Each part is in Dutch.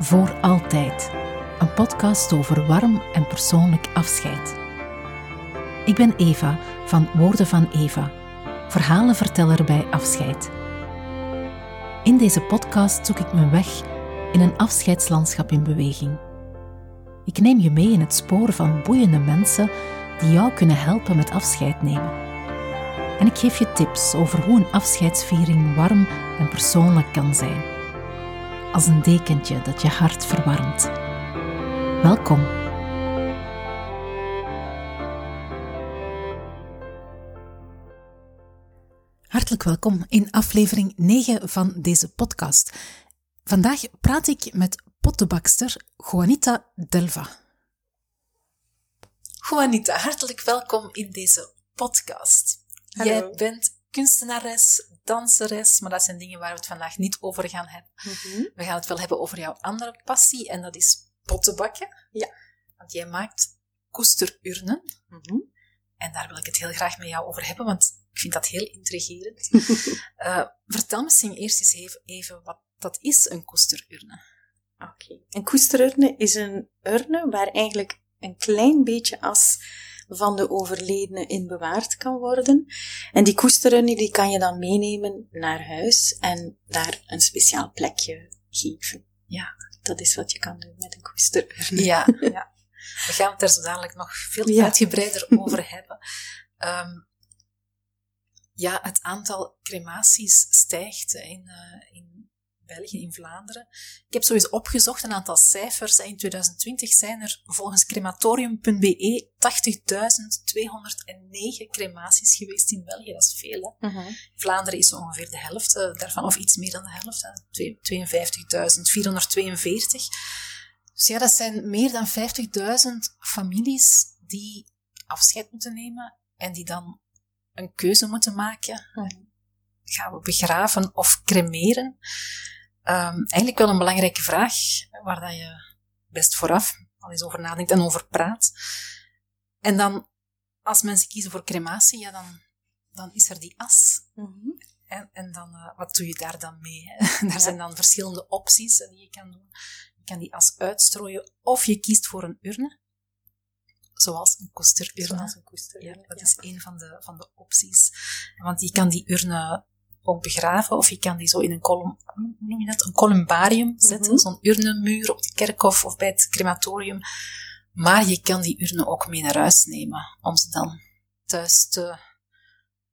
Voor Altijd, een podcast over warm en persoonlijk afscheid. Ik ben Eva van Woorden van Eva, verhalenverteller bij afscheid. In deze podcast zoek ik mijn weg in een afscheidslandschap in beweging. Ik neem je mee in het spoor van boeiende mensen die jou kunnen helpen met afscheid nemen. En ik geef je tips over hoe een afscheidsviering warm en persoonlijk kan zijn als een dekentje dat je hart verwarmt. Welkom. Hartelijk welkom in aflevering 9 van deze podcast. Vandaag praat ik met pottenbakster Juanita Delva. Juanita, hartelijk welkom in deze podcast. Hallo. Jij bent kunstenares, danseres, maar dat zijn dingen waar we het vandaag niet over gaan hebben. Mhm. We gaan het wel hebben over jouw andere passie en dat is pottenbakken. Ja. Want jij maakt koesterurnen Mhm. en daar wil ik het heel graag met jou over hebben, want ik vind dat heel intrigerend. Eh, vertel misschien eerst eens even, even wat dat is, een koesterurne. Oké. Een koesterurne is een urne waar eigenlijk een klein beetje as van de overledene in bewaard kan worden. En die koesterurne die kan je dan meenemen naar huis en daar een speciaal plekje geven. Ja. Dat is wat je kan doen met een koesterurne. Ja, ja. We gaan het daar zo dadelijk nog veel Ja. uitgebreider over hebben. Ehm, ja, het aantal crematies stijgt in, eh, in België, in Vlaanderen. Ik heb zo eens opgezocht, een aantal cijfers. In 2020 zijn er volgens crematorium.be 80.209 crematies geweest in België. Dat is veel, hè? Mhm. Vlaanderen is ongeveer de helft eh, daarvan, of iets meer dan de helft, hè. Twee- 52.442. Dus ja, dat zijn meer dan 50.000 families die afscheid moeten nemen en die dan een keuze moeten maken. Mhm. Gaan we begraven of cremeren? Ehm, eigenlijk wel een belangrijke vraag, waar dat je best vooraf al eens over nadenkt en over praat. En dan, als mensen kiezen voor crematie, ja, dan, dan is er die as. Mhm. En, en dan, eh, wat doe je daar dan mee? Daar zijn dan verschillende opties die je kan doen. Je kan die as uitstrooien, of je kiest voor een urne. Zoals een koesterurne. Zoals een Ja, dat ja. is een van de, van de opties. Want je kan die urne ook begraven, of je kan die zo in een column, hoe noem je dat? Een columbarium zetten. Mhm. Zo'n urnemuur op de kerkhof of bij het crematorium. Maar je kan die urne ook mee naar huis nemen, om ze dan thuis te,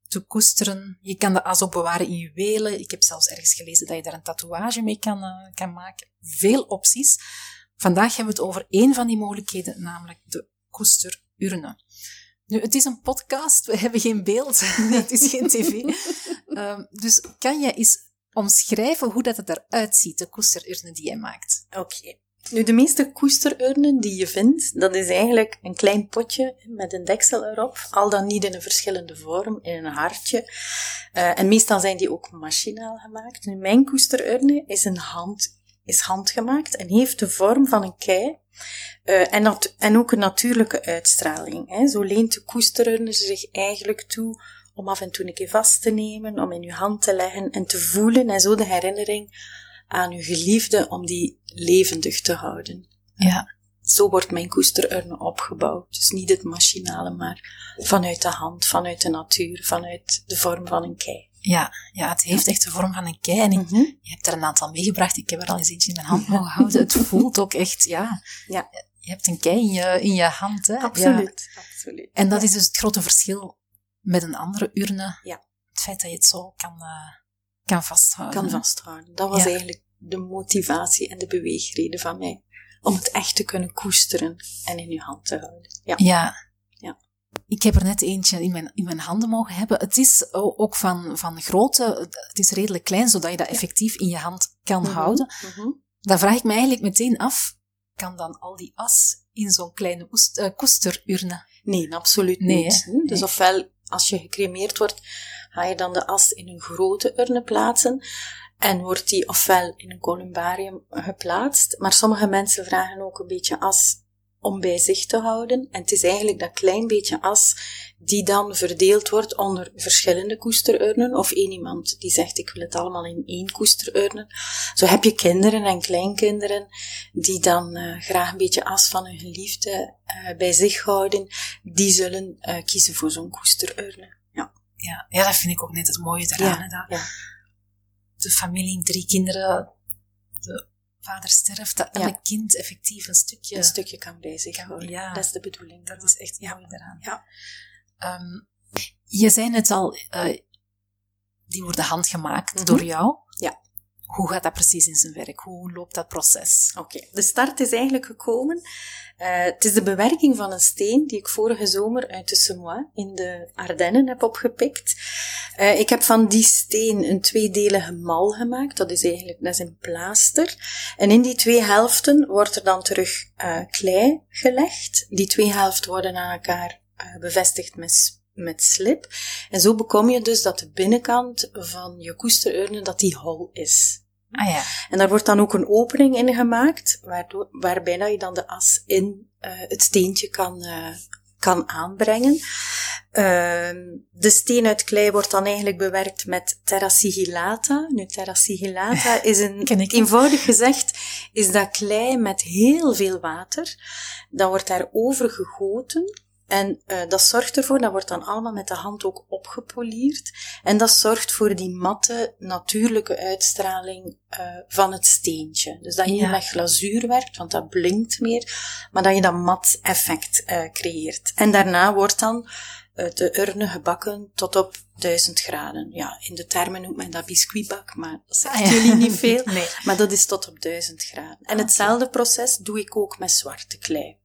te koesteren. Je kan de as ook bewaren in juwelen. Ik heb zelfs ergens gelezen dat je daar een tatoeage mee kan, eh, kan maken. Veel opties. Vandaag hebben we het over één van die mogelijkheden, namelijk de koesterurne. Nu, het is een podcast, we hebben geen beeld, het is geen tv. Ehm, dus kan jij eens omschrijven hoe dat het eruit ziet, de koesterurne die jij maakt? Oké. Nu, de meeste koesterurnen die je vindt, dat is eigenlijk een klein potje met een deksel erop, al dan niet in een verschillende vorm, in een hartje. Eh, en meestal zijn die ook machinaal gemaakt. Nu, mijn koesterurne is, een hand, is handgemaakt en heeft de vorm van een kei. Eh, en, nat- en ook een natuurlijke uitstraling. Hè. Zo leent de koesterurne zich eigenlijk toe om af en toe een keer vast te nemen, om in uw hand te leggen en te voelen en zo de herinnering aan uw geliefde om die levendig te houden. Ja, Zo wordt mijn koesterurne opgebouwd. Dus niet het machinale, maar vanuit de hand, vanuit de natuur, vanuit de vorm van een kei. ja, ja het heeft echt de vorm van een kei. En ik- Mhm. je hebt er een aantal meegebracht, ik heb er al eens eentje in mijn hand mogen houden. Het voelt ook echt, ja, Ja, je hebt een kei in je, in je hand. Hè? Ja. absoluut. absoluut. En dat Ja. is dus het grote verschil met een andere urne. Ja. Het feit dat je het zo kan, eh, kan vasthouden. kan vasthouden. Dat was Ja. eigenlijk de motivatie en de beweegreden van mij. Om het echt te kunnen koesteren en in uw hand te houden. Ja. Ja. Ja. Ik heb er net eentje in mijn, in mijn handen mogen hebben. Het is ook van, van grootte, het is redelijk klein, zodat je dat effectief in je hand kan Mhm, houden. mhm. Dan vraag ik me eigenlijk meteen af, kan dan al die as in zo'n kleine oest- eh, koesterurne? Nee, absoluut Nee, niet. hè? Dus Nee. ofwel, als je gecremeerd wordt, ga je dan de as in een grote urne plaatsen. En wordt die ofwel in een columbarium geplaatst. Maar sommige mensen vragen ook een beetje as om bij zich te houden. En het is eigenlijk dat klein beetje as die dan verdeeld wordt onder verschillende koesterurnen. Of één iemand die zegt, ik wil het allemaal in één koesterurnen. Zo heb je kinderen en kleinkinderen die dan uh, graag een beetje as van hun geliefde uh, bij zich houden. Die zullen uh, kiezen voor zo'n koesterurne. Ja. Ja, ja, dat vind ik ook net het mooie eraan. Ja, dat ja. De familie, drie kinderen, de vader sterft, dat elk kind effectief een stukje... Een stukje kan bij zich houden. Ja. Dat is de bedoeling. Dat is echt mooi eraan. Ja. Um, je zei het al, uh, die worden handgemaakt mm -hmm. door jou. Hoe gaat dat precies in zijn werk? Hoe loopt dat proces? Oké, de start is eigenlijk gekomen. Uh, het is de bewerking van een steen die ik vorige zomer uit de Semois in de Ardennen heb opgepikt. Uh, ik heb van die steen een tweedelige mal gemaakt. Dat is eigenlijk is een plaaster. En in die twee helften wordt er dan terug uh, klei gelegd. Die twee helften worden aan elkaar bevestigd met met slip. En zo bekom je dus dat de binnenkant van je koesterurne dat die hol is. Ah ja. En daar wordt dan ook een opening in gemaakt, waardoor, waarbij dat je dan de as in uh, het steentje kan, uh, kan aanbrengen. Uh, de steen uit klei wordt dan eigenlijk bewerkt met terra sigillata. Nu, terra sigillata is een, eenvoudig gezegd, is dat klei met heel veel water. Dan wordt daar over gegoten en uh, dat zorgt ervoor, dat wordt dan allemaal met de hand ook opgepolierd. En dat zorgt voor die matte, natuurlijke uitstraling uh, van het steentje. Dus dat je niet met glazuur werkt, want dat blinkt meer, maar dat je dat mat effect uh, creëert. En daarna wordt dan de urne gebakken tot op 1000 graden. Ja, in de termen noemt men dat biscuitbak, maar dat zegt ah, jullie niet veel. nee. Maar dat is tot op 1000 graden. En hetzelfde proces doe ik ook met zwarte klei.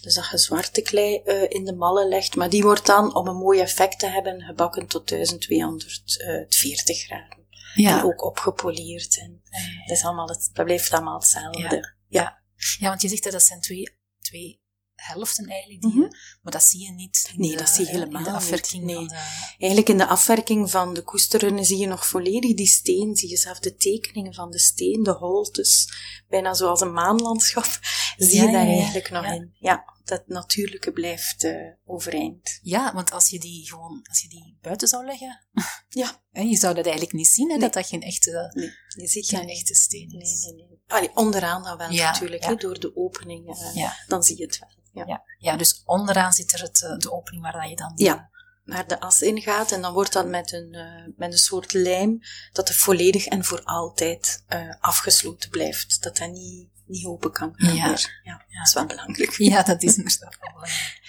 Dus dat je zwarte klei uh, in de mallen legt, maar die wordt dan, om een mooi effect te hebben, gebakken tot 1240 graden. Ja. En ook opgepolierd. En dat, is allemaal het, dat blijft allemaal hetzelfde. Ja. ja. ja. want je zegt dat dat zijn twee, twee helften eigenlijk, die, mm maar dat zie je niet Nee, dat zie je helemaal in de afwerking niet. Nee. De... Eigenlijk in de afwerking van de koesteren zie je nog volledig die steen, zie je zelf de tekeningen van de steen, de holtes, bijna zoals een maanlandschap, zie je daar eigenlijk nog in. Ja, dat natuurlijke blijft uh, overeind. Ja, want als je die gewoon, als je die buiten zou leggen, ja. je zou dat eigenlijk niet zien, hè, nee. dat dat geen echte, nee, je ziet geen echte steen is. Nee, nee, nee. Allee, onderaan dan wel natuurlijk, Hè, door de opening, uh, dan zie je het wel. Ja. ja. dus onderaan zit er het, eh, de opening waar je dan... Ja, waar de as in gaat. En dan wordt dat met een, uh, met een soort lijm dat er volledig en voor altijd uh, afgesloten blijft. Dat dat niet, niet open kan gaan ja. Ja, ja, dat is wel belangrijk. Ja, dat is inderdaad wel belangrijk.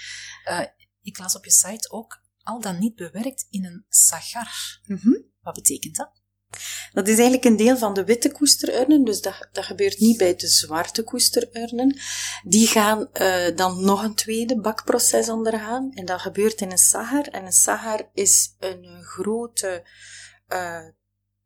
Uh, ik las op je site ook al dan niet bewerkt in een sagar. Mm -hmm. Wat betekent dat? Dat is eigenlijk een deel van de witte koesterurnen, dus dat, dat gebeurt niet bij de zwarte koesterurnen. Die gaan uh, dan nog een tweede bakproces ondergaan en dat gebeurt in een sagar. En een sagar is een grote uh,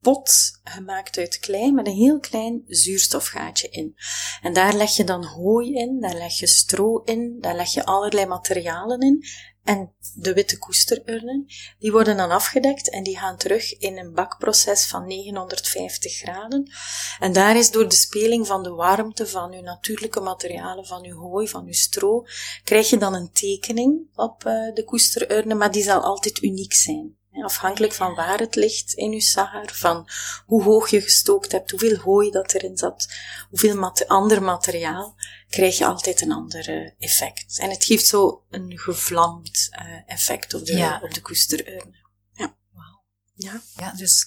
pot gemaakt uit klei met een heel klein zuurstofgaatje in. En daar leg je dan hooi in, daar leg je stro in, daar leg je allerlei materialen in. En de witte koesterurnen, die worden dan afgedekt en die gaan terug in een bakproces van 950 graden. En daar is door de speling van de warmte van uw natuurlijke materialen, van uw hooi, van uw stro, krijg je dan een tekening op uh, de koesterurnen, maar die zal altijd uniek zijn. Afhankelijk van waar het ligt in uw sagar, van hoe hoog je gestookt hebt, hoeveel hooi dat erin zat, hoeveel mat ander materiaal, krijg je altijd een ander uh, effect. En het geeft zo een gevlamd uh, effect op de, ja. op de koesterurne. Ja. Wow. Ja. ja, dus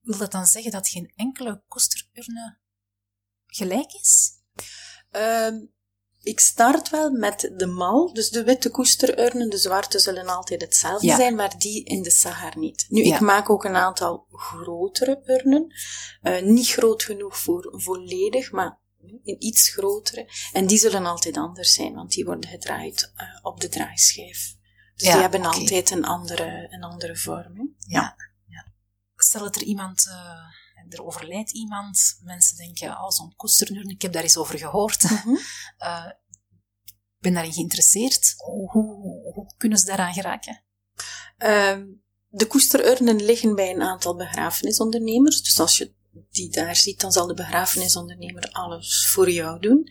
wil dat dan zeggen dat geen enkele koesterurne gelijk is? Um, ik start wel met de mal, dus de witte koesterurnen, de zwarte zullen altijd hetzelfde ja. zijn, maar die in de Sahar niet. Nu, ja. ik maak ook een aantal grotere urnen, uh, niet groot genoeg voor volledig, maar een iets grotere. En die zullen altijd anders zijn, want die worden gedraaid uh, op de draaischijf. Dus ja, die hebben okay. altijd een andere, een andere vorm. Ja. ja. Stel dat er iemand... Uh er overlijdt iemand, mensen denken, oh, zo'n koesternurn, ik heb daar eens over gehoord. Ik mm -hmm. uh, ben daarin geïnteresseerd. Hoe, hoe, hoe, kunnen ze daaraan geraken? Uh, de koesterurnen liggen bij een aantal begrafenisondernemers. Dus als je die daar ziet, dan zal de begrafenisondernemer alles voor jou doen.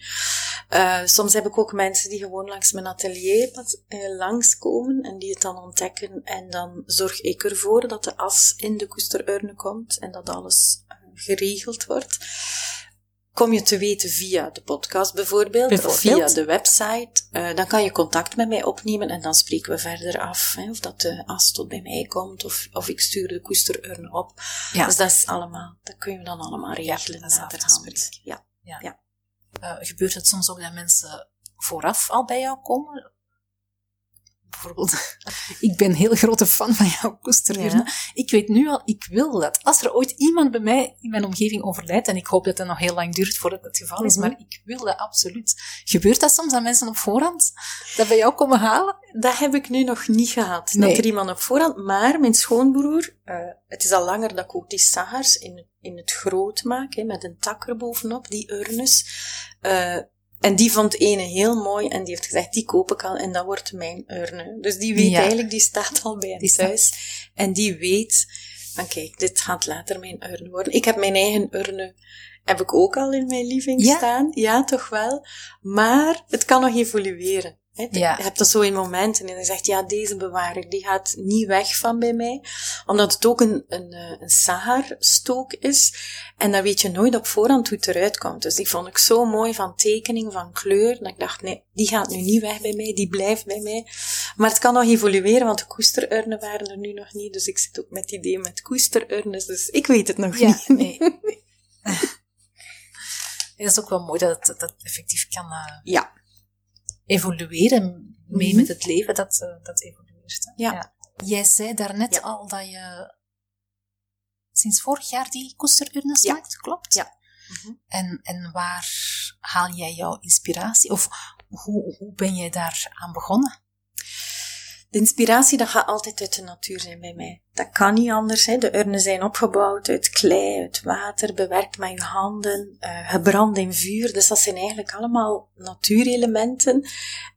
Uh, soms heb ik ook mensen die gewoon langs mijn atelier uh, langskomen en die het dan ontdekken. En dan zorg ik ervoor dat de as in de koesterurne komt en dat alles uh, geregeld wordt kom je te weten via de podcast bijvoorbeeld, bijvoorbeeld. of via de website, uh, dan kan je contact met mij opnemen en dan spreken we verder af. Hè, of dat de as tot bij mij komt, of, of ik stuur de koesterurne op. Ja. Dus dat is allemaal, dat kun je dan allemaal regelen. Ja, dat is Ja. ja. ja. Uh, gebeurt het soms ook dat mensen vooraf al bij jou komen? Bijvoorbeeld, ik ben een heel grote fan van jouw koesterurne. Ik weet nu al, ik wil dat. Als er ooit iemand bij mij in mijn omgeving overlijdt, en ik hoop dat het nog heel lang duurt voordat dat het geval is, mhm. maar ik wil dat absoluut. Gebeurt dat soms aan mensen op voorhand? Dat bij jou komen halen? Dat heb ik nu nog niet gehad. Nee. Dat er iemand op voorhand, maar mijn schoonbroer, uh, het is al langer dat ik ook die sagers in, in het groot maak, hè, met een tak erbovenop, die urnes. Uh, en die vond ene heel mooi en die heeft gezegd, die koop ik al en dat wordt mijn urne. Dus die weet eigenlijk, die staat al bij hem thuis. En die weet, van kijk, dit gaat later mijn urne worden. Ik heb mijn eigen urne, heb ik ook al in mijn living staan. Ja, toch wel. Maar het kan nog evolueren. Ja. Je hebt dat zo in momenten en dan zegt, ja, deze bewaar ik, die gaat niet weg van bij mij. Omdat het ook een, een, eh, een Sahar-stook is. En dan weet je nooit op voorhand hoe het eruit komt. Dus die vond ik zo mooi van tekening, van kleur. Dat ik dacht, nee, die gaat nu niet weg bij mij, die blijft bij mij. Maar het kan nog evolueren, want de koesterurnen waren er nu nog niet. Dus ik zit ook met het idee met koesterurnes. Dus ik weet het nog niet. Nee. Het is ook wel mooi dat het dat effectief kan... Uh... Ja evolueren mee mhm. met het leven dat, uh, dat evolueert. Ja. ja. Jij zei daarnet al dat je sinds vorig jaar die koesterurnes ja. maakt, klopt? Ja. Mhm. En, en waar haal jij jouw inspiratie? Of hoe, hoe ben jij daar aan begonnen? De inspiratie, dat gaat altijd uit de natuur zijn bij mij. Dat kan niet anders. Hè. De urnen zijn opgebouwd uit klei, uit water, bewerkt met je handen, uh, gebrand in vuur. Dus dat zijn eigenlijk allemaal natuurelementen.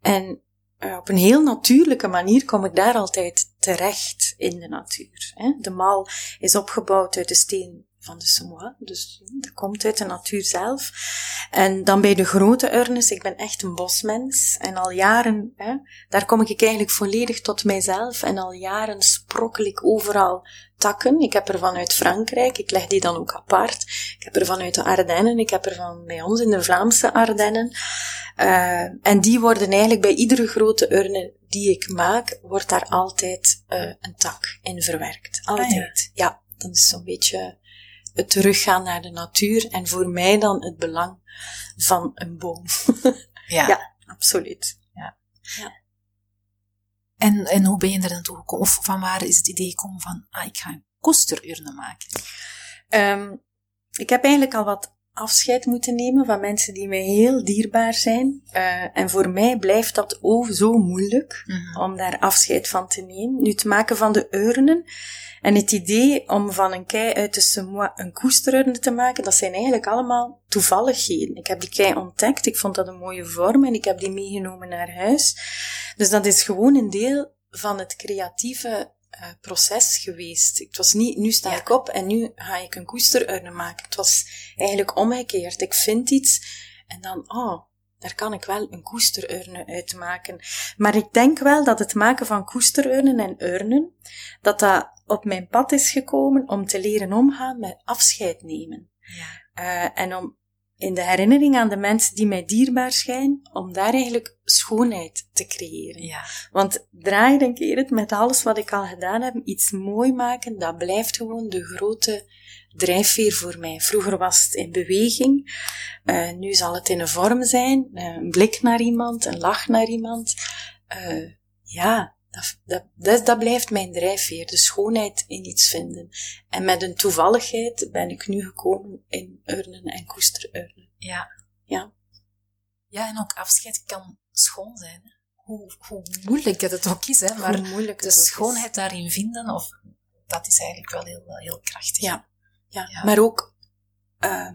En uh, op een heel natuurlijke manier kom ik daar altijd terecht in de natuur. Hè. De maal is opgebouwd uit de steen van de semois. Dus dat komt uit de natuur zelf. En dan bij de grote urnes, ik ben echt een bosmens. En al jaren, hè, daar kom ik eigenlijk volledig tot mijzelf. En al jaren sprokkel ik overal takken. Ik heb er vanuit Frankrijk, ik leg die dan ook apart. Ik heb er vanuit de Ardennen, ik heb er van bij ons in de Vlaamse Ardennen. Uh, en die worden eigenlijk bij iedere grote urne die ik maak, wordt daar altijd uh, een tak in verwerkt. Altijd. Ah, ja. ja, dat is zo'n beetje het teruggaan naar de natuur en voor mij dan het belang van een boom. ja. ja, absoluut. Ja. ja. En, en hoe ben je er naartoe gekomen? Of van waar is het idee gekomen van, ah, ik ga een koesterurne maken? Um, ik heb eigenlijk al wat afscheid moeten nemen van mensen die mij heel dierbaar zijn. Uh, en voor mij blijft dat ook zo moeilijk mm om daar afscheid van te nemen. Nu, te maken van de urnen en het idee om van een kei uit de semois een koesterurne te maken, dat zijn eigenlijk allemaal toevalligheden. Ik heb die kei ontdekt, ik vond dat een mooie vorm en ik heb die meegenomen naar huis. Dus dat is gewoon een deel van het creatieve uh, proces geweest. Het was niet, nu sta ik op en nu ga ik een koesterurne maken. Het was eigenlijk omgekeerd. Ik vind iets en dan, oh, daar kan ik wel een koesterurne uit maken. Maar ik denk wel dat het maken van koesterurnen en urnen, dat dat op mijn pad is gekomen om te leren omgaan met afscheid nemen. Ja. Uh, en om in de herinnering aan de mensen die mij dierbaar schijnen, om daar eigenlijk schoonheid te creëren. Ja. Want draai dan keer het met alles wat ik al gedaan heb, iets mooi maken, dat blijft gewoon de grote drijfveer voor mij. Vroeger was het in beweging, uh, nu zal het in een vorm zijn, uh, een blik naar iemand, een lach naar iemand. Uh, ja, dat, dat, dat, dat, blijft mijn drijfveer, de schoonheid in iets vinden. En met een toevalligheid ben ik nu gekomen in urnen en koesterurnen. Ja. Ja. Ja, en ook afscheid kan schoon zijn. Hè? Hoe, hoe moeilijk dat het ook is, hè? maar de schoonheid daarin vinden, of, dat is eigenlijk wel heel, heel krachtig. Ja, ja. ja. maar ook, uh,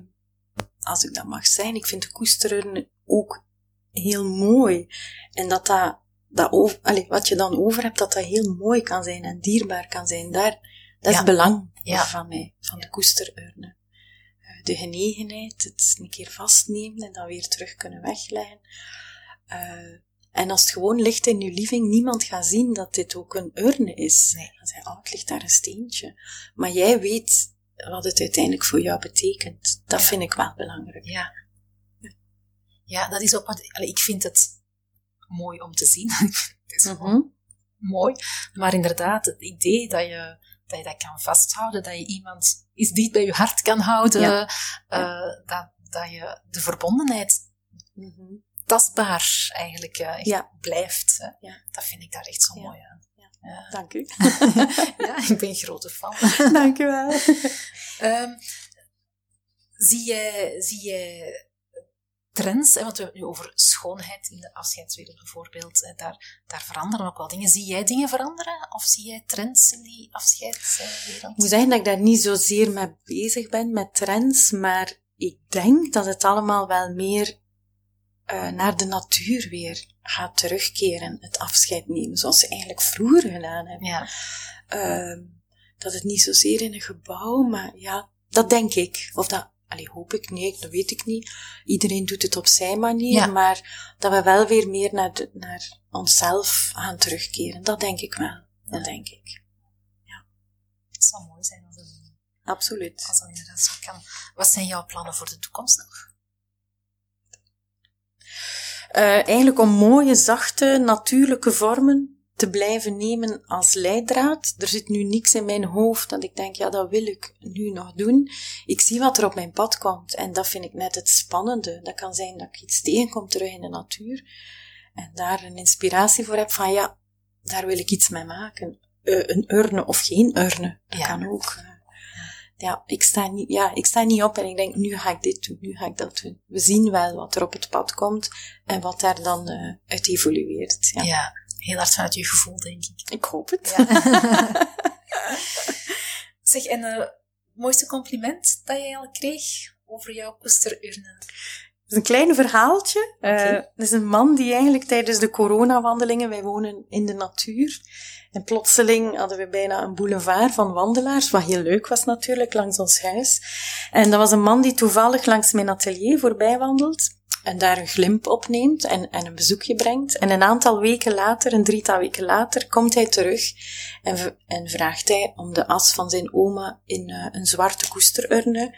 als ik dat mag zijn, ik vind de koesterurnen ook heel mooi. En dat dat dat over, allez, wat je dan over hebt, dat dat heel mooi kan zijn en dierbaar kan zijn. Daar, dat is belang van mij, van de koesterurne. eh, de genegenheid, het een keer vastnemen en dan weer terug kunnen wegleggen. Uh, en als het gewoon ligt in je living, niemand gaat zien dat dit ook een urne is. Nee. Dan zeg oh, het ligt daar een steentje. Maar jij weet wat het uiteindelijk voor jou betekent. Dat vind ik wel belangrijk. Ja. Ja, dat is ook wat, ik vind het mooi om te zien. het is mhm. mooi. Maar inderdaad, het idee dat je, dat je dat kan vasthouden, dat je iemand iets dicht bij je hart kan houden, uh, dat, dat je de verbondenheid mm tastbaar eigenlijk uh, ja. blijft. Ja. Dat vind ik daar echt zo mooi aan. Ja. Dank u. ja, ik ben een grote fan. Dank u wel. um, zie, jij, zie jij trends, hè, want we hebben nu over schoonheid in de afscheidswereld bijvoorbeeld, hè, daar, daar veranderen ook wel dingen. Zie jij dingen veranderen? Of zie jij trends in die afscheidswereld? Ik moet zeggen dat ik daar niet zozeer mee bezig ben, met trends, maar ik denk dat het allemaal wel meer uh, naar de natuur weer gaat terugkeren, het afscheid nemen, zoals ze eigenlijk vroeger gedaan hebben. Ja. Uh, dat het niet zozeer in een gebouw, maar ja, dat denk ik. Of dat, allee, hoop ik, nee, dat weet ik niet. Iedereen doet het op zijn manier, ja. maar dat we wel weer meer naar, de, naar onszelf gaan terugkeren, dat denk ik wel. Dat denk ik. Ja. Het zou mooi zijn als dat, Absoluut. Als dat inderdaad zo kan. Wat zijn jouw plannen voor de toekomst nog? Uh, eigenlijk om mooie, zachte, natuurlijke vormen te blijven nemen als leidraad. Er zit nu niks in mijn hoofd dat ik denk, ja, dat wil ik nu nog doen. Ik zie wat er op mijn pad komt en dat vind ik net het spannende. Dat kan zijn dat ik iets tegenkom terug in de natuur en daar een inspiratie voor heb van, ja, daar wil ik iets mee maken. Uh, een urne of geen urne, dat ja. kan ook ja, ik sta, niet, ja, ik sta niet op en ik denk, nu ga ik dit doen, nu ga ik dat doen. We zien wel wat er op het pad komt en wat daar dan uh, uit evolueert. Ja. ja, heel hard vanuit je gevoel, denk ik. Ik hoop het. Ja. zeg, en het uh, mooiste compliment dat jij al kreeg over jouw koesterurne? Het is een klein verhaaltje. Okay. Uh, is een man die eigenlijk tijdens de coronawandelingen, wij wonen in de natuur, en plotseling hadden we bijna een boulevard van wandelaars, wat heel leuk was natuurlijk, langs ons huis. En dat was een man die toevallig langs mijn atelier voorbij wandelt en daar een glimp opneemt en, en een bezoekje brengt. En een aantal weken later, een drietal weken later, komt hij terug en, en vraagt hij om de as van zijn oma in uh, een zwarte koesterurne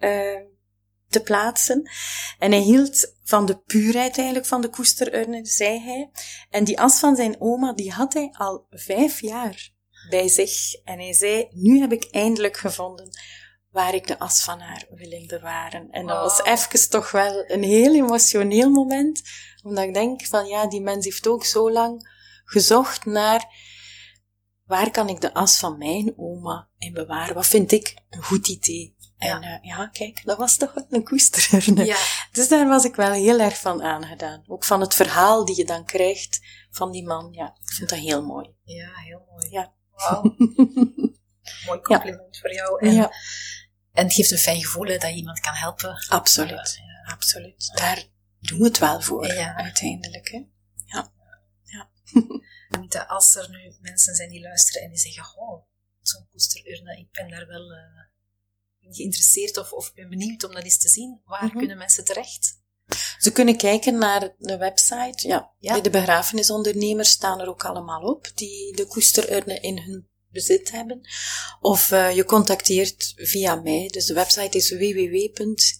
uh, te plaatsen. En hij hield van de puurheid eigenlijk van de koesterurne, zei hij. En die as van zijn oma, die had hij al vijf jaar bij zich. En hij zei, nu heb ik eindelijk gevonden waar ik de as van haar wil bewaren. En dat was even toch wel een heel emotioneel moment, omdat ik denk van ja, die mens heeft ook zo lang gezocht naar waar kan ik de as van mijn oma in bewaren? Wat vind ik een goed idee? En ja. Uh, ja, kijk, dat was toch een koester. Ja. Dus daar was ik wel heel erg van aangedaan. Ook van het verhaal die je dan krijgt van die man. Ja, ik vind dat heel mooi. Ja, heel mooi. Ja. Wow. mooi compliment voor jou. En, ja. En het geeft een fijn gevoel dat je iemand kan helpen. Absoluut. Ja, absoluut. Daar doen we het wel voor, uiteindelijk. Hè? Ja. ja. Als er nu mensen zijn die luisteren en die zeggen, oh, zo'n koesterurne, ik ben daar wel... Uh, geïnteresseerd of, of ben benieuwd om dat eens te zien. Waar mhm. kunnen mensen terecht? Ze kunnen kijken naar de website. Ja, ja. Bij de begrafenisondernemers staan er ook allemaal op, die de koesterurne in hun bezit hebben. Of uh, je contacteert via mij. Dus de website is www.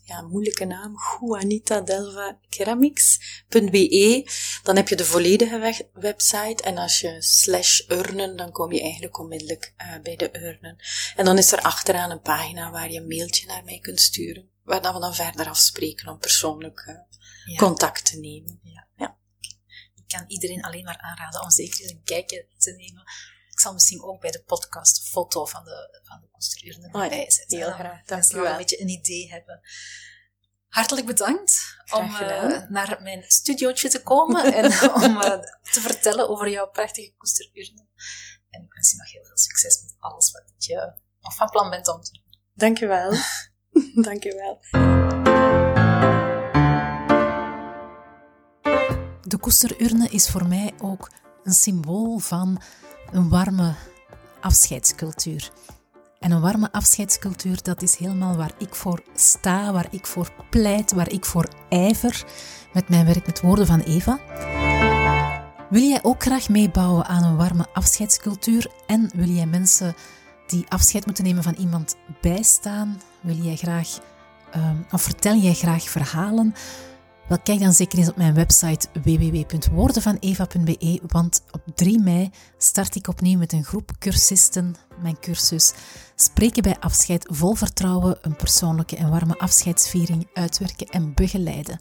Ja, moeilijke naam. Juanita-Delva-Keramics.be. Dan heb je de volledige website. En als je slash urnen, dan kom je eigenlijk onmiddellijk uh, bij de urnen. En dan is er achteraan een pagina waar je een mailtje naar mij kunt sturen. Waar dan we dan verder afspreken om persoonlijk uh, ja. contact te nemen. Ja. ja. Ik kan iedereen alleen maar aanraden om zeker eens een kijkje te nemen ik zal misschien ook bij de podcast een foto van de, van de construurende oh, erbij zetten. Heel graag, dank u wel. een beetje een idee hebben. Hartelijk bedankt om uh, naar mijn studiootje te komen en om uh, te vertellen over jouw prachtige koesterurne. En ik wens je nog heel veel succes met alles wat je nog van plan bent om te doen. Dank je wel. Dank je wel. De koesterurne is voor mij ook een symbool van een warme afscheidscultuur. En een warme afscheidscultuur, dat is helemaal waar ik voor sta, waar ik voor pleit, waar ik voor ijver met mijn werk met woorden van Eva. Wil jij ook graag meebouwen aan een warme afscheidscultuur en wil jij mensen die afscheid moeten nemen van iemand bijstaan? Wil jij graag, um, of vertel jij graag verhalen? Wel, kijk dan zeker eens op mijn website www.woordenvaneva.be, want op 3 mei start ik opnieuw met een groep cursisten mijn cursus Spreken bij afscheid vol vertrouwen, een persoonlijke en warme afscheidsviering uitwerken en begeleiden.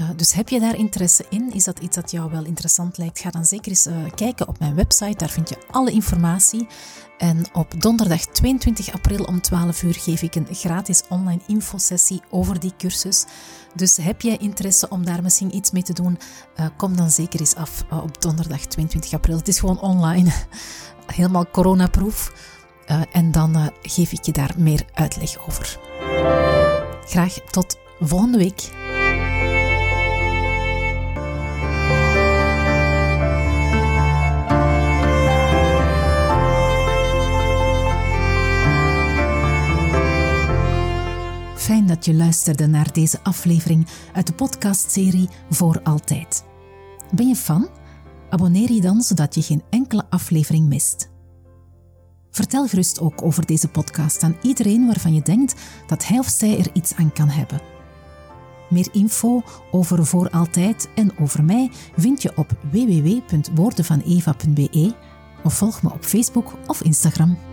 Uh, dus heb je daar interesse in? Is dat iets dat jou wel interessant lijkt? Ga dan zeker eens uh, kijken op mijn website. Daar vind je alle informatie. En op donderdag 22 april om 12 uur geef ik een gratis online infosessie over die cursus. Dus heb jij interesse om daar misschien iets mee te doen? Uh, kom dan zeker eens af op donderdag 22 april. Het is gewoon online, helemaal coronaproof. en dan geef ik je daar meer uitleg over. Graag tot volgende week. Je luisterde naar deze aflevering uit de podcastserie Voor Altijd. Ben je fan? Abonneer je dan zodat je geen enkele aflevering mist. Vertel gerust ook over deze podcast aan iedereen waarvan je denkt dat hij of zij er iets aan kan hebben. Meer info over Voor Altijd en over mij vind je op www.woordenvaneva.be of volg me op Facebook of Instagram.